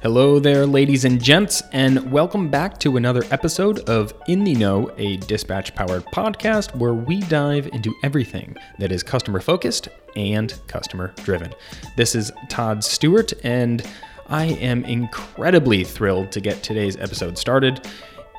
Hello there, ladies and gents, and welcome back to another episode of In the Know, a dispatch powered podcast where we dive into everything that is customer focused and customer driven. This is Todd Stewart, and I am incredibly thrilled to get today's episode started.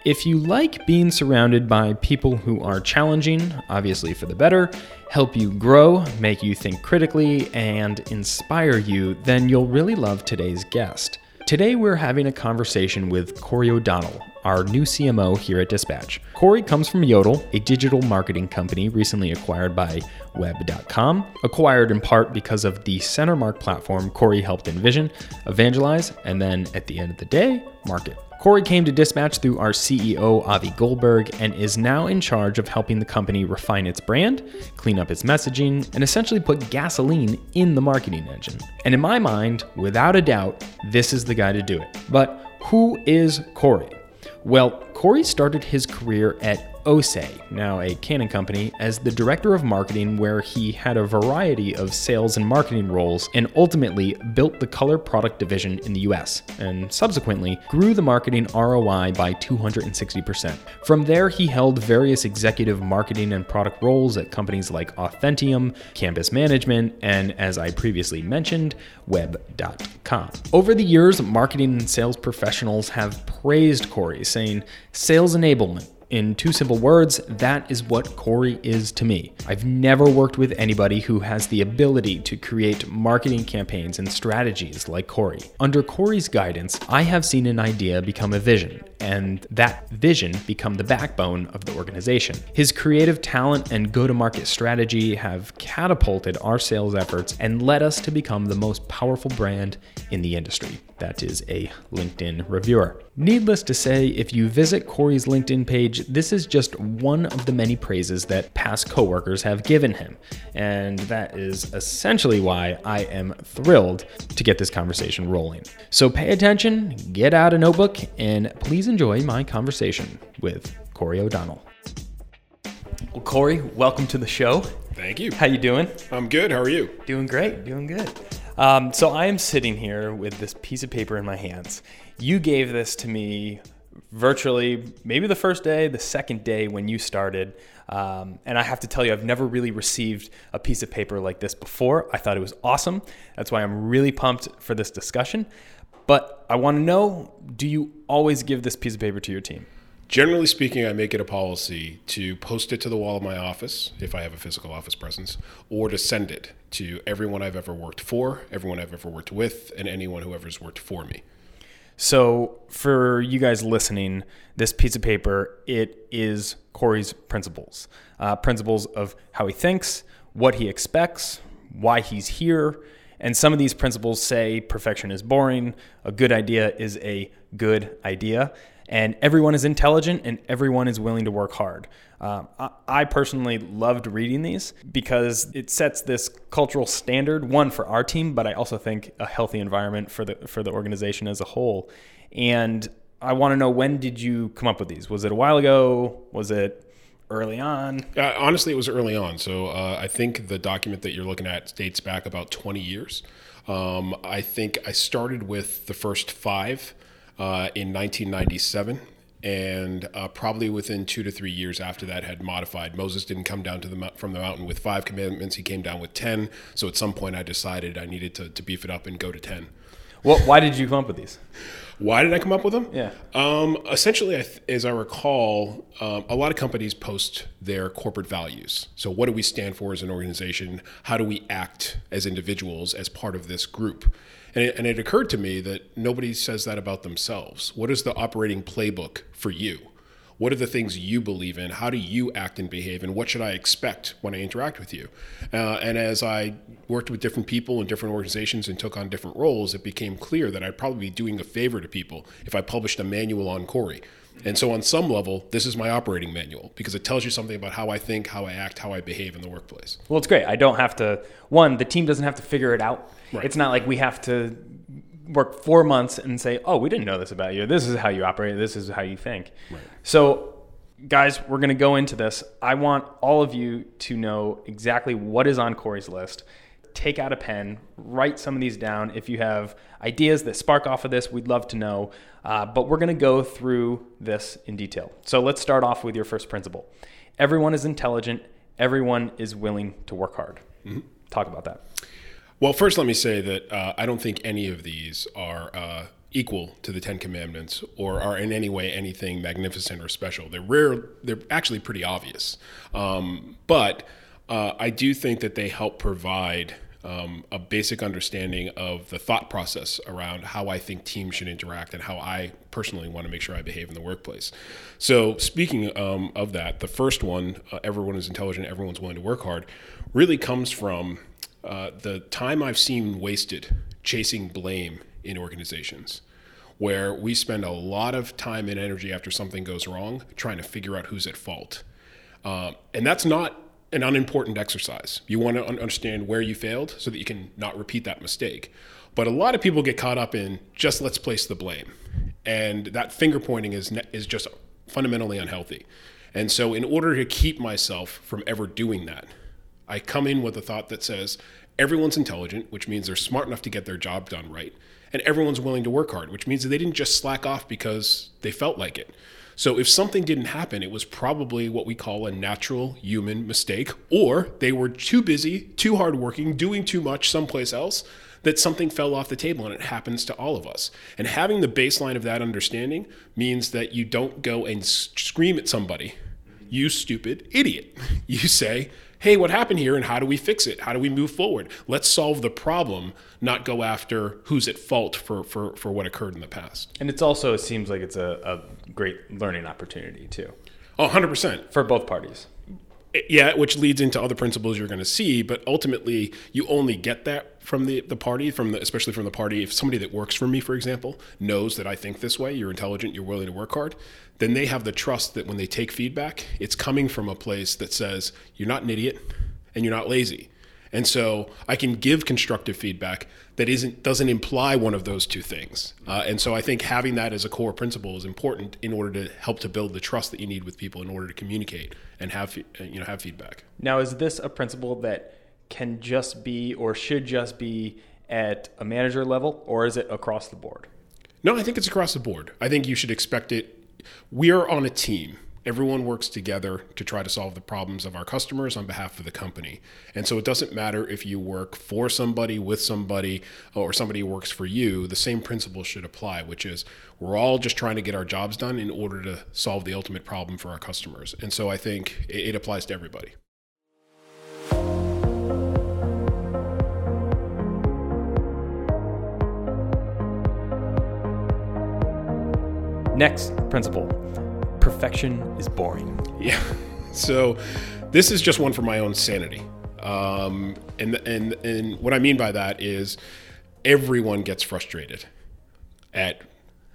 If you like being surrounded by people who are challenging, obviously for the better, help you grow, make you think critically, and inspire you, then you'll really love today's guest. Today, we're having a conversation with Corey O'Donnell, our new CMO here at Dispatch. Corey comes from Yodle, a digital marketing company recently acquired by Web.com, acquired in part because of the Centermark platform Corey helped envision, evangelize, and then at the end of the day, market. Corey came to Dispatch through our CEO, Avi Goldberg, and is now in charge of helping the company refine its brand, clean up its messaging, and essentially put gasoline in the marketing engine. And in my mind, without a doubt, this is the guy to do it. But who is Corey? Well, Corey started his career at Océ, now a Canon company, as the director of marketing, where he had a variety of sales and marketing roles and ultimately built the color product division in the US, and subsequently grew the marketing ROI by 260%. From there, he held various executive marketing and product roles at companies like Authentium, Campus Management, and as I previously mentioned, Web.com. Over the years, marketing and sales professionals have praised Corey, saying, Sales enablement in two simple words, that is what Corey is to me. I've never worked with anybody who has the ability to create marketing campaigns and strategies like Corey. Under Corey's guidance, I have seen an idea become a vision, and that vision become the backbone of the organization. His creative talent and go to market strategy have catapulted our sales efforts and led us to become the most powerful brand in the industry. That is a LinkedIn reviewer. Needless to say, if you visit Corey's LinkedIn page, this is just one of the many praises that past coworkers have given him. And that is essentially why I am thrilled to get this conversation rolling. So pay attention, get out a notebook, and please enjoy my conversation with Corey O'Donnell. Well, Corey, welcome to the show. Thank you. How you doing? I'm good. How are you? Doing great, doing good. Um, so I am sitting here with this piece of paper in my hands. You gave this to me virtually maybe the first day, the second day when you started. Um, and I have to tell you, I've never really received a piece of paper like this before. I thought it was awesome. That's why I'm really pumped for this discussion. But I want to know do you always give this piece of paper to your team? Generally speaking, I make it a policy to post it to the wall of my office if I have a physical office presence, or to send it to everyone I've ever worked for, everyone I've ever worked with, and anyone who ever's worked for me. So, for you guys listening, this piece of paper it is Corey's principles, uh, principles of how he thinks, what he expects, why he's here, and some of these principles say perfection is boring, a good idea is a good idea, and everyone is intelligent and everyone is willing to work hard. Uh, I, I personally loved reading these because it sets this cultural standard, one for our team, but I also think a healthy environment for the for the organization as a whole. And I want to know when did you come up with these? Was it a while ago? Was it early on? Uh, honestly, it was early on. So uh, I think the document that you're looking at dates back about 20 years. Um, I think I started with the first five uh, in 1997 and uh, probably within two to three years after that had modified. Moses didn't come down to the from the mountain with five commandments. He came down with 10 so at some point i decided i needed to, to beef it up and go to 10 well why did you come up with these why did i come up with them? Yeah. Um, essentially as i recall um, a lot of companies post their corporate values. So what do we stand for as an organization? How do we act as individuals as part of this group? And it, and it occurred to me that nobody says that about themselves. What is the operating playbook for you? What are the things you believe in? How do you act and behave? And what should I expect when I interact with you? Uh, and as I worked with different people in different organizations and took on different roles, it became clear that I'd probably be doing a favor to people if I published a manual on Corey. And so, on some level, this is my operating manual because it tells you something about how I think, how I act, how I behave in the workplace. Well, it's great. I don't have to, one, the team doesn't have to figure it out. Right. It's not like we have to work four months and say, oh, we didn't know this about you. This is how you operate. This is how you think. Right. So, guys, we're going to go into this. I want all of you to know exactly what is on Corey's list. take out a pen, write some of these down. If you have ideas that spark off of this, we'd love to know. Uh, but we're going to go through this in detail. So let's start off with your first principle everyone is intelligent, everyone is willing to work hard. Mm-hmm. Talk about that. Well, first, let me say that uh, I don't think any of these are uh, equal to the Ten Commandments or are in any way anything magnificent or special. They're rare. They're actually pretty obvious, um, but uh, I do think that they help provide um, a basic understanding of the thought process around how I think teams should interact and how I personally want to make sure I behave in the workplace. So, speaking um, of that, the first one, uh, everyone is intelligent, everyone's willing to work hard, really comes from uh, the time I've seen wasted chasing blame in organizations where we spend a lot of time and energy after something goes wrong trying to figure out who's at fault. Uh, and that's not an unimportant exercise. You want to understand where you failed so that you can not repeat that mistake. But a lot of people get caught up in just let's place the blame. And that finger pointing is is just fundamentally unhealthy. And so in order to keep myself from ever doing that, I come in with a thought that says everyone's intelligent, which means they're smart enough to get their job done right, and everyone's willing to work hard, which means that they didn't just slack off because they felt like it. So if something didn't happen, it was probably what we call a natural human mistake, or they were too busy, too hardworking, doing too much someplace else that something fell off the table and it happens to all of us. And having the baseline of that understanding means that you don't go and scream at somebody, you stupid idiot. You say, hey, what happened here and how do we fix it? How do we move forward? Let's solve the problem, not go after who's at fault for, for, for what occurred in the past. And it's also, it seems like it's a, a great learning opportunity too. Oh, 100%. For both parties. Yeah, which leads into other principles you're going to see, but ultimately you only get that from the, the party, from the, especially from the party. If somebody that works for me, for example, knows that I think this way, you're intelligent, you're willing to work hard, then they have the trust that when they take feedback, it's coming from a place that says you're not an idiot and you're not lazy. And so I can give constructive feedback that isn't doesn't imply one of those two things. Uh, and so I think having that as a core principle is important in order to help to build the trust that you need with people in order to communicate and have you know have feedback. Now, is this a principle that can just be or should just be at a manager level, or is it across the board? No, I think it's across the board. I think you should expect it. We are on a team everyone works together to try to solve the problems of our customers on behalf of the company. And so it doesn't matter if you work for somebody, with somebody, or somebody works for you, the same principle should apply, which is we're all just trying to get our jobs done in order to solve the ultimate problem for our customers. And so I think it applies to everybody. Next principle perfection is boring. Yeah. So this is just one for my own sanity. Um, and, and, and what I mean by that is everyone gets frustrated at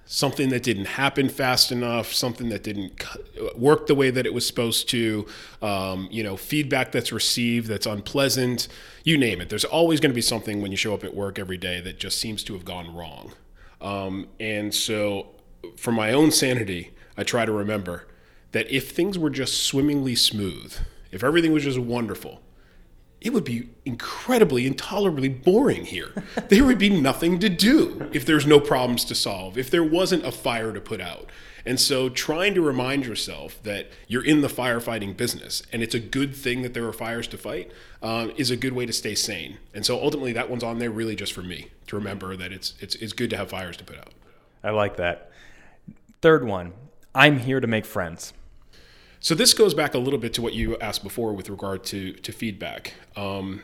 something that didn't happen fast enough, something that didn't work the way that it was supposed to, um, you know, feedback that's received that's unpleasant, you name it. There's always going to be something when you show up at work every day that just seems to have gone wrong. Um, and so, for my own sanity, I try to remember that if things were just swimmingly smooth, if everything was just wonderful, it would be incredibly, intolerably boring here. there would be nothing to do if there's no problems to solve, if there wasn't a fire to put out. And so, trying to remind yourself that you're in the firefighting business and it's a good thing that there are fires to fight um, is a good way to stay sane. And so, ultimately, that one's on there really just for me to remember that it's, it's, it's good to have fires to put out. I like that. Third one I'm here to make friends. So this goes back a little bit to what you asked before with regard to to feedback, um,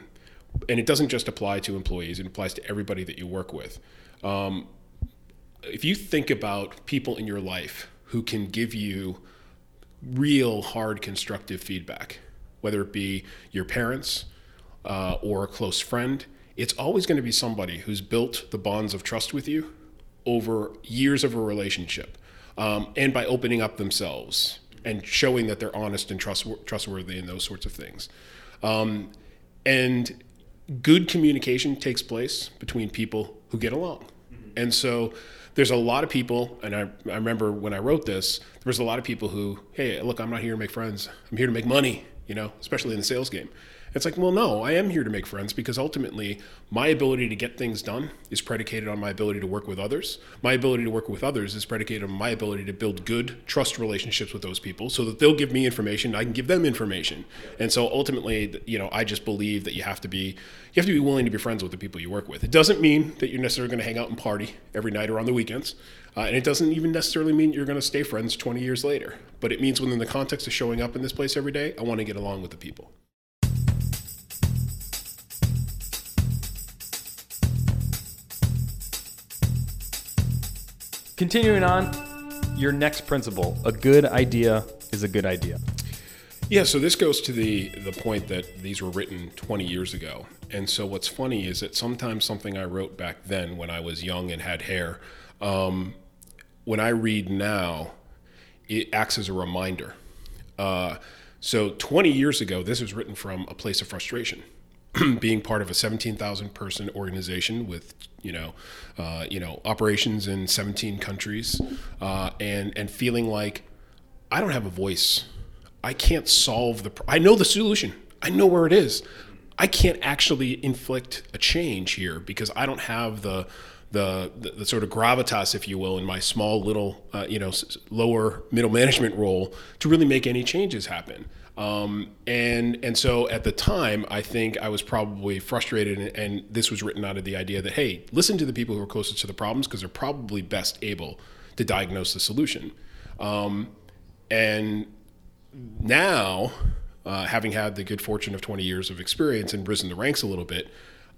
and it doesn't just apply to employees; it applies to everybody that you work with. Um, if you think about people in your life who can give you real hard constructive feedback, whether it be your parents uh, or a close friend, it's always going to be somebody who's built the bonds of trust with you over years of a relationship um, and by opening up themselves and showing that they're honest and trustworthy and those sorts of things. Um, and good communication takes place between people who get along. Mm-hmm. And so there's a lot of people, and I, I remember when I wrote this, there was a lot of people who, hey, look, I'm not here to make friends. I'm here to make money, you know, especially in the sales game. It's like, well, no, I am here to make friends because ultimately my ability to get things done is predicated on my ability to work with others. My ability to work with others is predicated on my ability to build good trust relationships with those people so that they'll give me information, I can give them information. And so ultimately, you know, I just believe that you have to be you have to be willing to be friends with the people you work with. It doesn't mean that you're necessarily going to hang out and party every night or on the weekends. Uh, and it doesn't even necessarily mean you're going to stay friends 20 years later. But it means within the context of showing up in this place every day, I want to get along with the people. Continuing on, your next principle a good idea is a good idea. Yeah, so this goes to the the point that these were written 20 years ago. And so what's funny is that sometimes something I wrote back then when I was young and had hair, um, when I read now, it acts as a reminder. Uh, so 20 years ago, this was written from a place of frustration. being part of a 17,000 person organization with you know uh, you know operations in 17 countries uh, and and feeling like I don't have a voice. I can't solve the I know the solution. I know where it is. I can't actually inflict a change here because I don't have the the, the, the, sort of gravitas, if you will, in my small little, uh, you know, lower middle management role to really make any changes happen. Um, and and so at the time, I think I was probably frustrated, and, and, this was written out of the idea that hey, listen to the people who are closest to the problems because they're probably best able to diagnose the solution. Um, and now, uh, having had the good fortune of 20 years of experience and risen the ranks a little bit,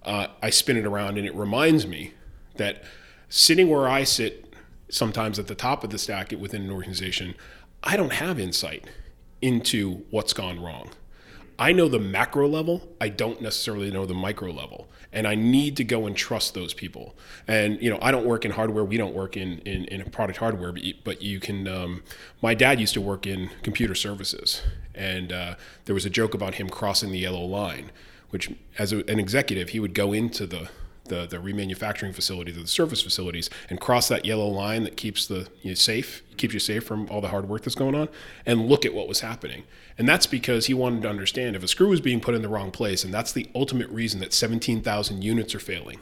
uh, I spin it around, and it reminds me that sitting where I sit, sometimes at the top of the stack within an organization, I don't have insight into what's gone wrong. I know the macro level, I don't necessarily know the micro level. And I need to go and trust those people. And, you know, I don't work in hardware. We don't work in, in, in product hardware, but you, but you can. Um, my dad used to work in computer services. And uh, there was a joke about him crossing the yellow line, which, as a, an executive, he would go into the the, the remanufacturing facilities, the service facilities, and cross that yellow line that keeps the you know, safe, keeps you safe from all the hard work that's going on, and look at what was happening. And that's because he wanted to understand if a screw was being put in the wrong place, and that's the ultimate reason that 17,000 units are failing.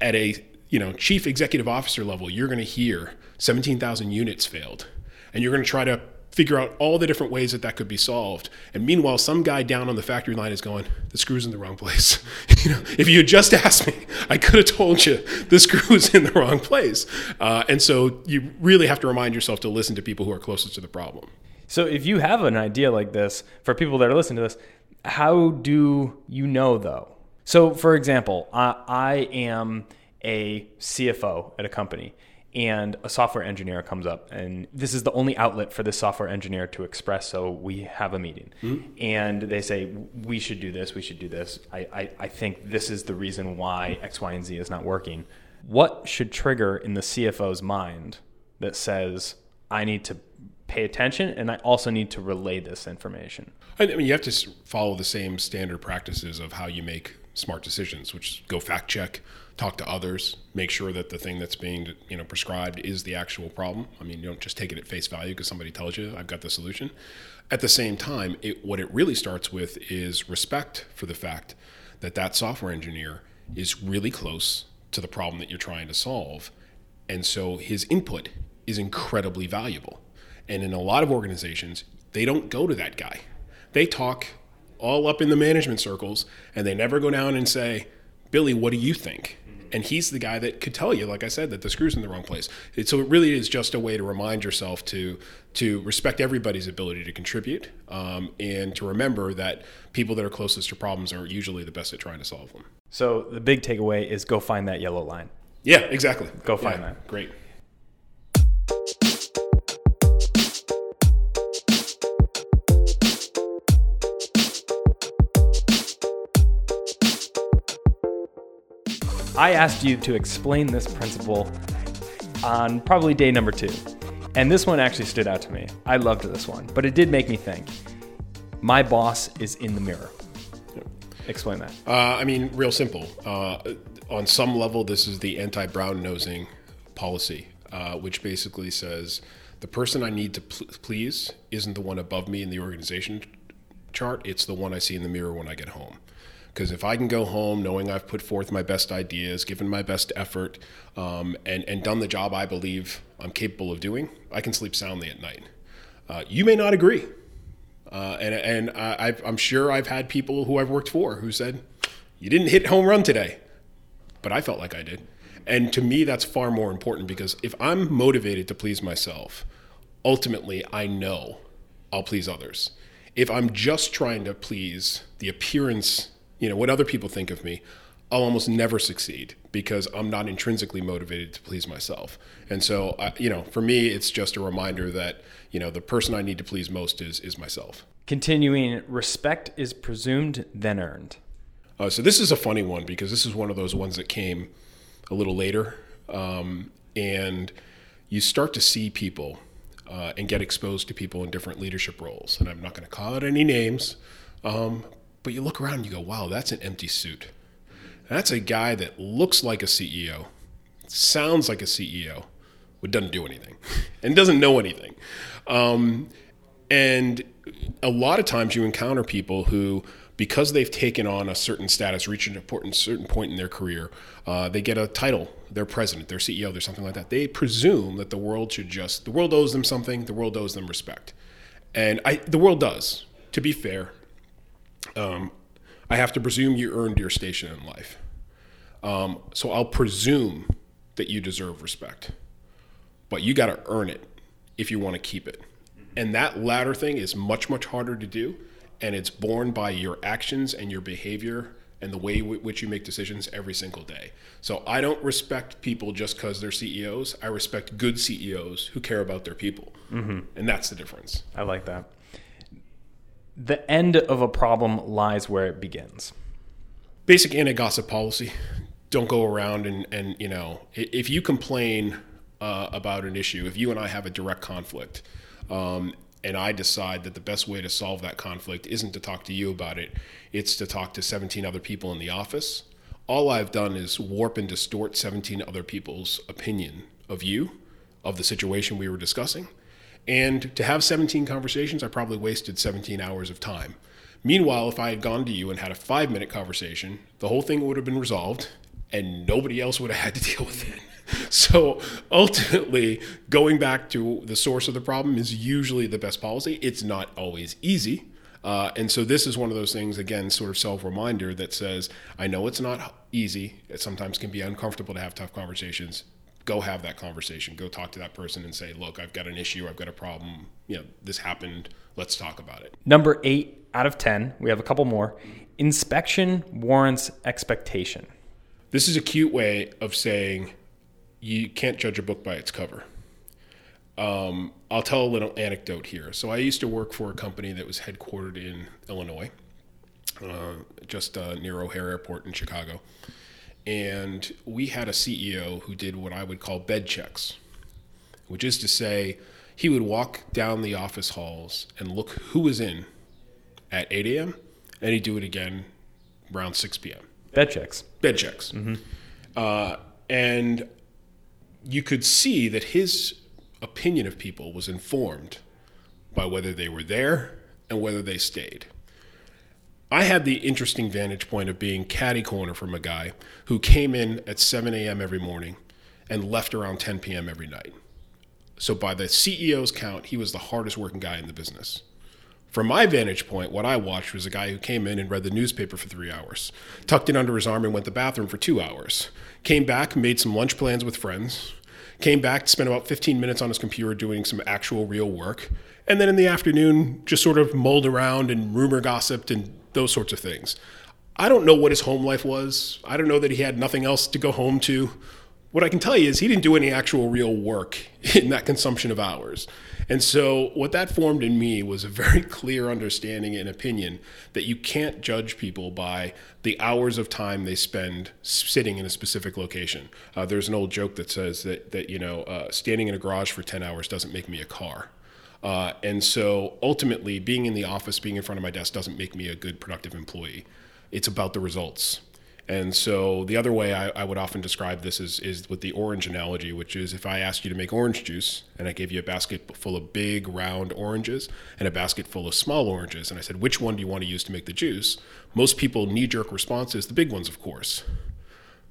At a you know chief executive officer level, you're going to hear 17,000 units failed, and you're going to try to figure out all the different ways that that could be solved. And meanwhile, some guy down on the factory line is going, the screw's in the wrong place. you know, if you had just asked me, I could have told you the screw's in the wrong place. Uh, and so you really have to remind yourself to listen to people who are closest to the problem. So if you have an idea like this, for people that are listening to this, how do you know though? So, for example, uh, I am a CFO at a company and a software engineer comes up and this is the only outlet for this software engineer to express so we have a meeting. Mm-hmm. and they say we should do this we should do this. I, I, I think this is the reason why x y and z is not working. What should trigger in the cfo's mind that says i need to pay attention and i also need to relay this information i mean you have to follow the same standard practices of how you make smart decisions which is go fact check talk to others, make sure that the thing that's being you know prescribed is the actual problem. I mean, you don't just take it at face value because somebody tells you I've got the solution. At the same time, it, what it really starts with is respect for the fact that that software engineer is really close to the problem that you're trying to solve, and so his input is incredibly valuable. And in a lot of organizations, they don't go to that guy. They talk all up in the management circles, and they never go down and say, Billy, what do you think? And he's the guy that could tell you, like I said, that the screw's in the wrong place. It, so it really is just a way to remind yourself to to respect everybody's ability to contribute, um, and to remember that people that are closest to problems are usually the best at trying to solve them. So the big takeaway is go find that yellow line. Yeah, exactly. Go find yeah, that. Great. I asked you to explain this principle on probably day number two. And this one actually stood out to me. I loved this one, but it did make me think. My boss is in the mirror. Explain that. Uh, I mean, real simple. Uh, on some level, this is the anti brown nosing policy, uh, which basically says the person I need to pl- please isn't the one above me in the organization chart. It's the one I see in the mirror when I get home. Because if I can go home knowing I've put forth my best ideas, given my best effort, um, and, and done the job I believe I'm capable of doing, I can sleep soundly at night. Uh, you may not agree. Uh, and and I, I'm sure I've had people who I've worked for who said, You didn't hit home run today. But I felt like I did. And to me, that's far more important because if I'm motivated to please myself, ultimately I know I'll please others. If I'm just trying to please the appearance, you know, what other people think of me, I'll almost never succeed because I'm not intrinsically motivated to please myself. And so, uh, you know, for me, it's just a reminder that, you know, the person I need to please most is, is myself. Continuing, respect is presumed, then earned. Uh, so this is a funny one because this is one of those ones that came a little later. Um, and you start to see people uh, and get exposed to people in different leadership roles. And I'm not going to call out any names, um, but you look around and you go, wow, that's an empty suit. That's a guy that looks like a CEO, sounds like a CEO, but doesn't do anything and doesn't know anything. Um, and a lot of times you encounter people who, because they've taken on a certain status, reached an important certain point in their career, uh, they get a title. They're president, they're CEO, they're something like that. They presume that the world should just the world owes them something. The world owes them respect, and I the world does. To be fair, um, I have to presume you earned your station in life. Um, so I'll presume that you deserve respect, but you got to earn it if you want to keep it. And that latter thing is much, much harder to do. And it's borne by your actions and your behavior and the way w- which you make decisions every single day. So I don't respect people just because they're CEOs. I respect good CEOs who care about their people. Mm-hmm. And that's the difference. I like that the end of a problem lies where it begins. Basic anti-gossip policy. Don't go around and, and you know, if you complain uh, about an issue, if you and I have a direct conflict, um, and I decide that the best way to solve that conflict isn't to talk to you about it, it's to talk to 17 other people in the office, all I've done is warp and distort 17 other people's opinion of you, of the situation we were discussing, and to have 17 conversations, I probably wasted 17 hours of time. Meanwhile, if I had gone to you and had a five minute conversation, the whole thing would have been resolved and nobody else would have had to deal with it. So ultimately, going back to the source of the problem is usually the best policy. It's not always easy. Uh, and so this is one of those things, again, sort of self reminder that says, I know it's not easy. It sometimes can be uncomfortable to have tough conversations go have that conversation. Go talk to that person and say, look, I've got an issue. I've got a problem. You know, this happened. Let's talk about it. Number eight out of 10, we have a couple more. Inspection warrants expectation. This is a cute way of saying you can't judge a book by its cover. Um, I'll tell a little anecdote here. So I used to work for a company that was headquartered in Illinois, uh, just uh, near O'Hare Airport in Chicago and we had a CEO who did what I would call bed checks, which is to say, he would walk down the office halls and look who was in at 8 a.m. and he'd do it again around 6 p.m. Bed checks. Bed checks. Mm-hmm. Uh, and you could see that his opinion of people was informed by whether they were there and whether they stayed. I had the interesting vantage point of being caddy corner from a guy who came in at 7 a.m. every morning and left around 10 p.m. every night. So, by the CEO's count, he was the hardest working guy in the business. From my vantage point, what I watched was a guy who came in and read the newspaper for three hours, tucked it under his arm and went to the bathroom for two hours, came back, made some lunch plans with friends, came back, spent about 15 minutes on his computer doing some actual real work, and then in the afternoon just sort of mulled around and rumor gossiped and those sorts of things. I don't know what his home life was. I don't know that he had nothing else to go home to. What I can tell you is he didn't do any actual real work in that consumption of hours. And so, what that formed in me was a very clear understanding and opinion that you can't judge people by the hours of time they spend sitting in a specific location. Uh, there's an old joke that says that, that you know, uh, standing in a garage for 10 hours doesn't make me a car. Uh, and so ultimately, being in the office, being in front of my desk doesn't make me a good, productive employee. It's about the results. And so the other way I, I, would often describe this is, is with the orange analogy, which is if I asked you to make orange juice and I gave you a basket full of big round oranges and a basket full of small oranges, and I said, which one do you want to use to make the juice? Most people knee jerk response is the big ones, of course.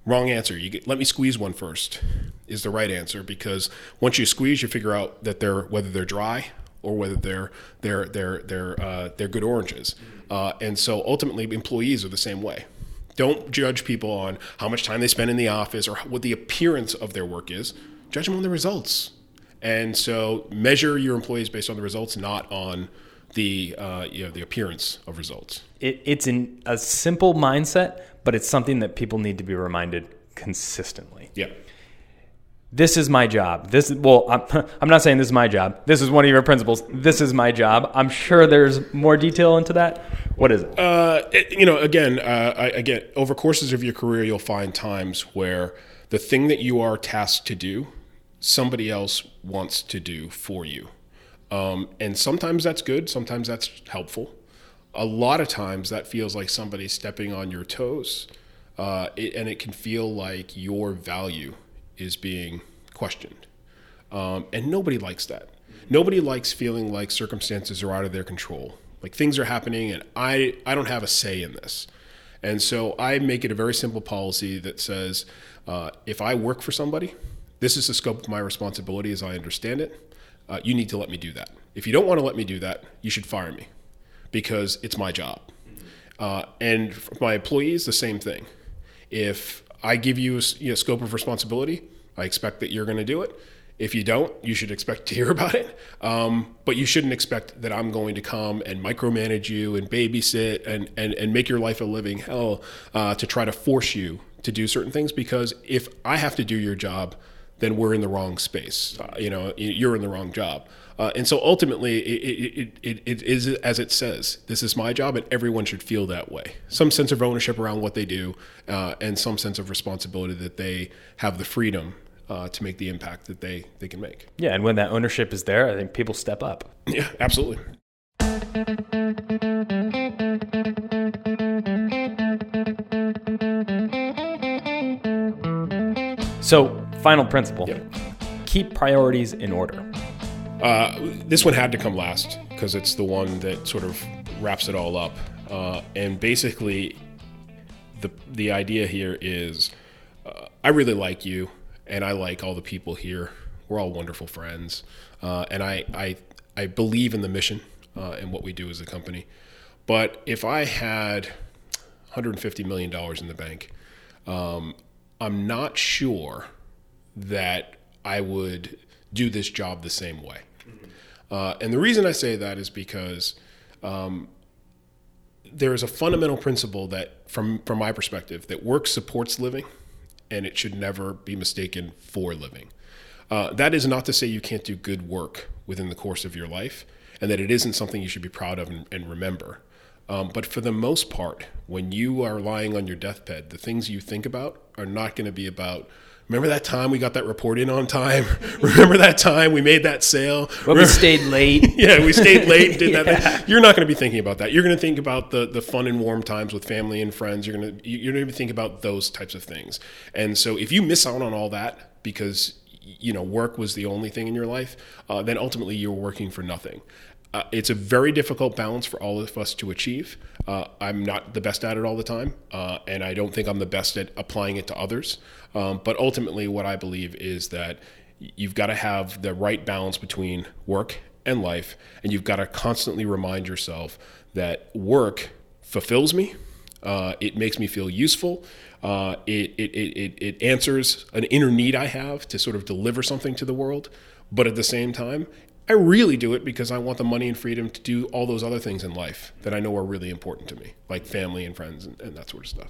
Wrong answer. You get, let me squeeze one first is the right answer because once you squeeze, you figure out that they're whether they're dry or whether they're they're they're they're uh, they're good oranges. Uh, and so ultimately, employees are the same way. Don't judge people on how much time they spend in the office or what the appearance of their work is. Judge them on the results. And so measure your employees based on the results, not on the uh, you know the appearance of results. It, it's in a simple mindset, but it's something that people need to be reminded consistently. Yeah this is my job. This well, I'm, I'm not saying this is my job. This is one of your principles. This is my job. I'm sure there's more detail into that. What is it? Uh, it you know, again, uh, I, again, over courses of your career, you'll find times where the thing that you are tasked to do, somebody else wants to do for you. Um, and sometimes that's good. Sometimes that's helpful. A lot of times that feels like somebody stepping on your toes. Uh, it, and it can feel like your value is being questioned. Um, and nobody likes that. Nobody likes feeling like circumstances are out of their control. Like things are happening and I, I don't have a say in this. And so I make it a very simple policy that says uh, if I work for somebody, this is the scope of my responsibility as I understand it. Uh, you need to let me do that. If you don't want to let me do that, you should fire me because it's my job. Uh, and my employees, the same thing. If I give you a you know, scope of responsibility. I expect that you're going to do it. If you don't, you should expect to hear about it. Um, but you shouldn't expect that I'm going to come and micromanage you and babysit and, and, and make your life a living hell uh, to try to force you to do certain things. Because if I have to do your job, then we're in the wrong space. Uh, you know, you're in the wrong job. Uh, and so ultimately, it, it, it, it is as it says. This is my job, and everyone should feel that way. Some sense of ownership around what they do, uh, and some sense of responsibility that they have the freedom uh, to make the impact that they, they can make. Yeah, and when that ownership is there, I think people step up. Yeah, absolutely. So, final principle keep priorities in order. Uh, this one had to come last because it's the one that sort of wraps it all up. Uh, and basically, the the idea here is, uh, I really like you, and I like all the people here. We're all wonderful friends, uh, and I I I believe in the mission uh, and what we do as a company. But if I had 150 million dollars in the bank, um, I'm not sure that I would do this job the same way. Uh, and the reason I say that is because um, there is a fundamental principle that, from from my perspective, that work supports living, and it should never be mistaken for living. Uh, that is not to say you can't do good work within the course of your life, and that it isn't something you should be proud of and, and remember. Um, but for the most part, when you are lying on your deathbed, the things you think about are not going to be about Remember that time we got that report in on time? Remember that time we made that sale? Well, we stayed late. yeah, we stayed late and did yeah. that. You're not going to be thinking about that. You're going to think about the the fun and warm times with family and friends. You're going to you're going to think about those types of things. And so if you miss out on all that because you know work was the only thing in your life, uh, then ultimately you're working for nothing. Uh, it's a very difficult balance for all of us to achieve. Uh, I'm not the best at it all the time, uh, and I don't think I'm the best at applying it to others. Um, but ultimately, what I believe is that you've got to have the right balance between work and life, and you've got to constantly remind yourself that work fulfills me. Uh, it makes me feel useful. Uh, it, it, it, it answers an inner need I have to sort of deliver something to the world. But at the same time, I really do it because I want the money and freedom to do all those other things in life that I know are really important to me, like family and friends and, and that sort of stuff.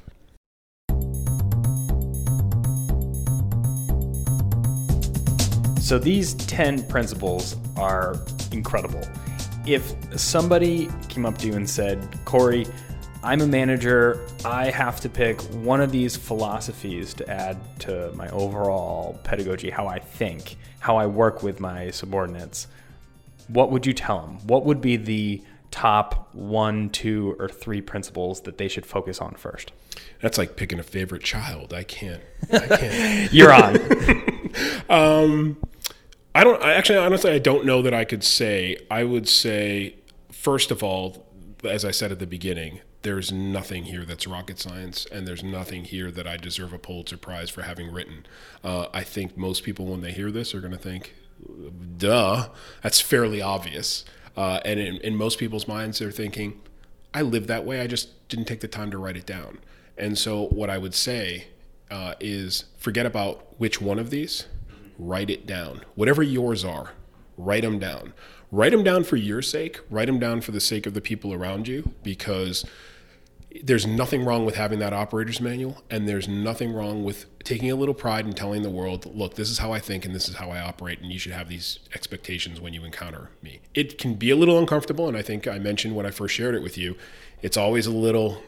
So these 10 principles are incredible. If somebody came up to you and said, Corey, I'm a manager, I have to pick one of these philosophies to add to my overall pedagogy, how I think, how I work with my subordinates what would you tell them? What would be the top one, two, or three principles that they should focus on first? That's like picking a favorite child. I can't. I can't. You're on. um, I don't. I actually, honestly, I don't know that I could say. I would say, first of all, as I said at the beginning, there's nothing here that's rocket science, and there's nothing here that I deserve a Pulitzer Prize for having written. Uh, I think most people, when they hear this, are going to think, "Duh, that's fairly obvious." Uh, and in, in most people's minds, they're thinking, "I live that way. I just didn't take the time to write it down." And so, what I would say uh, is, forget about which one of these write it down. Whatever yours are, write them down. Write them down for your sake, write them down for the sake of the people around you, because there's nothing wrong with having that operator's manual, and there's nothing wrong with taking a little pride in telling the world, look, this is how I think and this is how I operate, and you should have these expectations when you encounter me. It can be a little uncomfortable, and I think I mentioned when I first shared it with you, it's always a little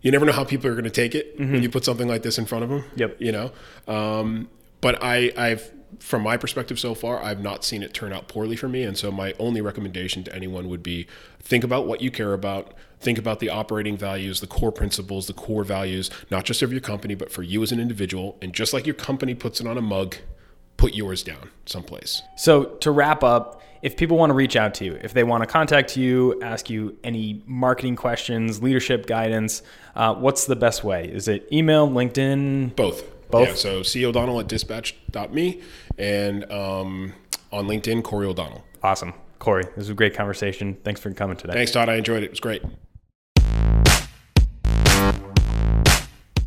you never know how people are going to take it mm-hmm. when you put something like this in front of them. Yep. You know, um, but I, I've from my perspective so far, I've not seen it turn out poorly for me. And so my only recommendation to anyone would be think about what you care about. Think about the operating values, the core principles, the core values, not just of your company, but for you as an individual. And just like your company puts it on a mug, put yours down someplace. So to wrap up, if people want to reach out to you, if they want to contact you, ask you any marketing questions, leadership guidance, uh, what's the best way? Is it email, LinkedIn? Both. Both. Yeah, so C O'Donnell at dispatch.me and um, on LinkedIn, Corey O'Donnell. Awesome. Corey, this was a great conversation. Thanks for coming today. Thanks, Todd. I enjoyed it. It was great.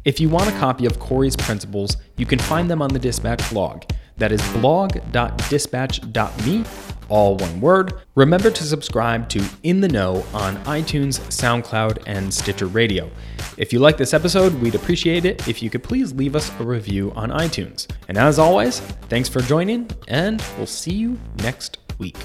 If you want a copy of Corey's principles, you can find them on the Dispatch blog. That is blog.dispatch.me all one word. Remember to subscribe to In the Know on iTunes, SoundCloud, and Stitcher Radio. If you like this episode, we'd appreciate it if you could please leave us a review on iTunes. And as always, thanks for joining, and we'll see you next week.